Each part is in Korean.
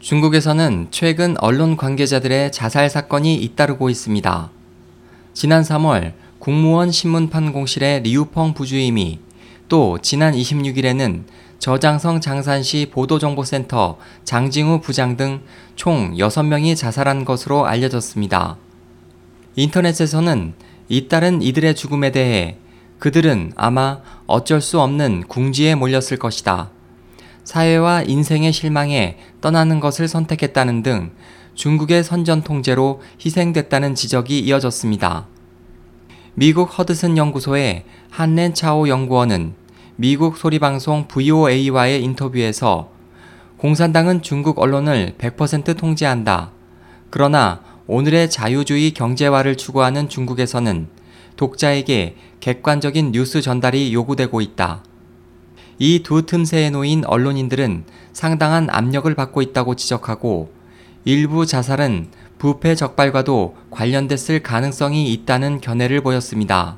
중국에서는 최근 언론 관계자들의 자살 사건이 잇따르고 있습니다. 지난 3월 국무원 신문판 공실의 리우펑 부주임이 또 지난 26일에는 저장성 장산시 보도정보센터 장징우 부장 등 총 6명이 자살한 것으로 알려졌습니다. 인터넷에서는 잇따른 이들의 죽음에 대해 그들은 아마 어쩔 수 없는 궁지에 몰렸을 것이다. 사회와 인생의 실망에 떠나는 것을 선택했다는 등 중국의 선전 통제로 희생됐다는 지적이 이어졌습니다. 미국 허드슨 연구소의 한렌 차오 연구원은 미국 소리방송 VOA와의 인터뷰에서 공산당은 중국 언론을 100% 통제한다. 그러나 오늘의 자유주의 경제화를 추구하는 중국에서는 독자에게 객관적인 뉴스 전달이 요구되고 있다. 이 두 틈새에 놓인 언론인들은 상당한 압력을 받고 있다고 지적하고 일부 자살은 부패 적발과도 관련됐을 가능성이 있다는 견해를 보였습니다.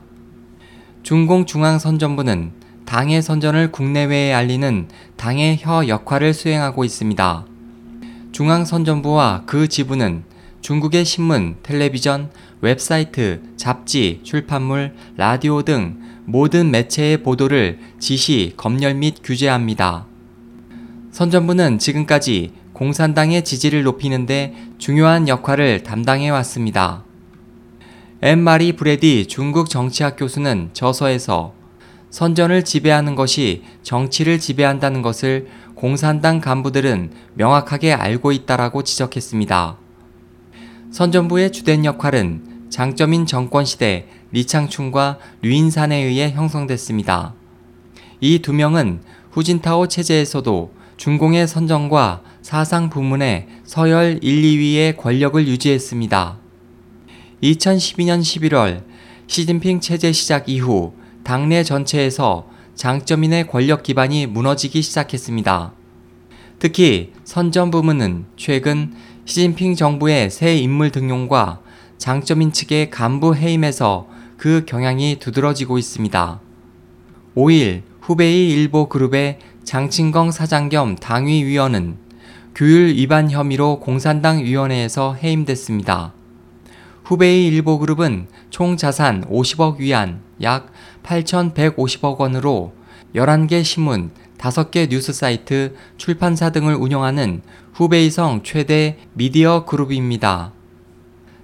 중공중앙선전부는 당의 선전을 국내외에 알리는 당의 혀 역할을 수행하고 있습니다. 중앙선전부와 그 지부는 중국의 신문, 텔레비전, 웹사이트, 잡지, 출판물, 라디오 등 모든 매체의 보도를 지시, 검열 및 규제합니다. 선전부는 지금까지 공산당의 지지를 높이는데 중요한 역할을 담당해 왔습니다. 엠 마리 브레디 중국 정치학 교수는 저서에서 선전을 지배하는 것이 정치를 지배한다는 것을 공산당 간부들은 명확하게 알고 있다라고 지적했습니다. 선전부의 주된 역할은 장점인 정권시대 리창춘과 류인산에 의해 형성됐습니다. 이 두 명은 후진타오 체제에서도 중공의 선정과 사상 부문의 서열 1, 2위의 권력을 유지했습니다. 2012년 11월 시진핑 체제 시작 이후 당내 전체에서 장점인의 권력 기반이 무너지기 시작했습니다. 특히 선전 부문은 최근 시진핑 정부의 새 인물 등용과 장점인 측의 간부 해임에서 그 경향이 두드러지고 있습니다. 5일 후베이 일보 그룹의 장친경 사장 겸 당위 위원은 규율 위반 혐의로 공산당 위원회에서 해임됐습니다. 후베이 일보 그룹은 총 자산 50억 위안 약 8,150억 원으로 11개 신문, 5개 뉴스 사이트, 출판사 등을 운영하는 후베이성 최대 미디어 그룹입니다.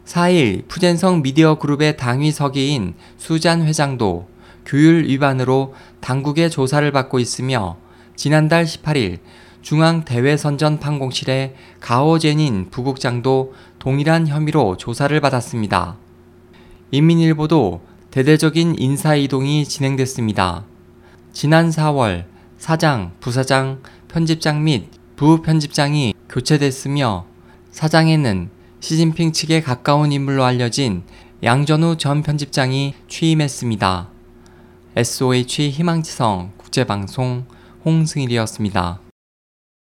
4일 푸젠성 미디어 그룹의 당위 서기인 수잔 회장도 규율 위반으로 당국의 조사를 받고 있으며 지난달 18일 중앙 대외선전 판공실의 가오제닌 부국장도 동일한 혐의로 조사를 받았습니다. 인민일보도 대대적인 인사 이동이 진행됐습니다. 지난 4월 사장, 부사장, 편집장 및 부편집장이 교체됐으며 사장에는 시진핑 측에 가까운 인물로 알려진 양전우 전 편집장이 취임했습니다. SOH 희망지성 국제방송 홍승일이었습니다.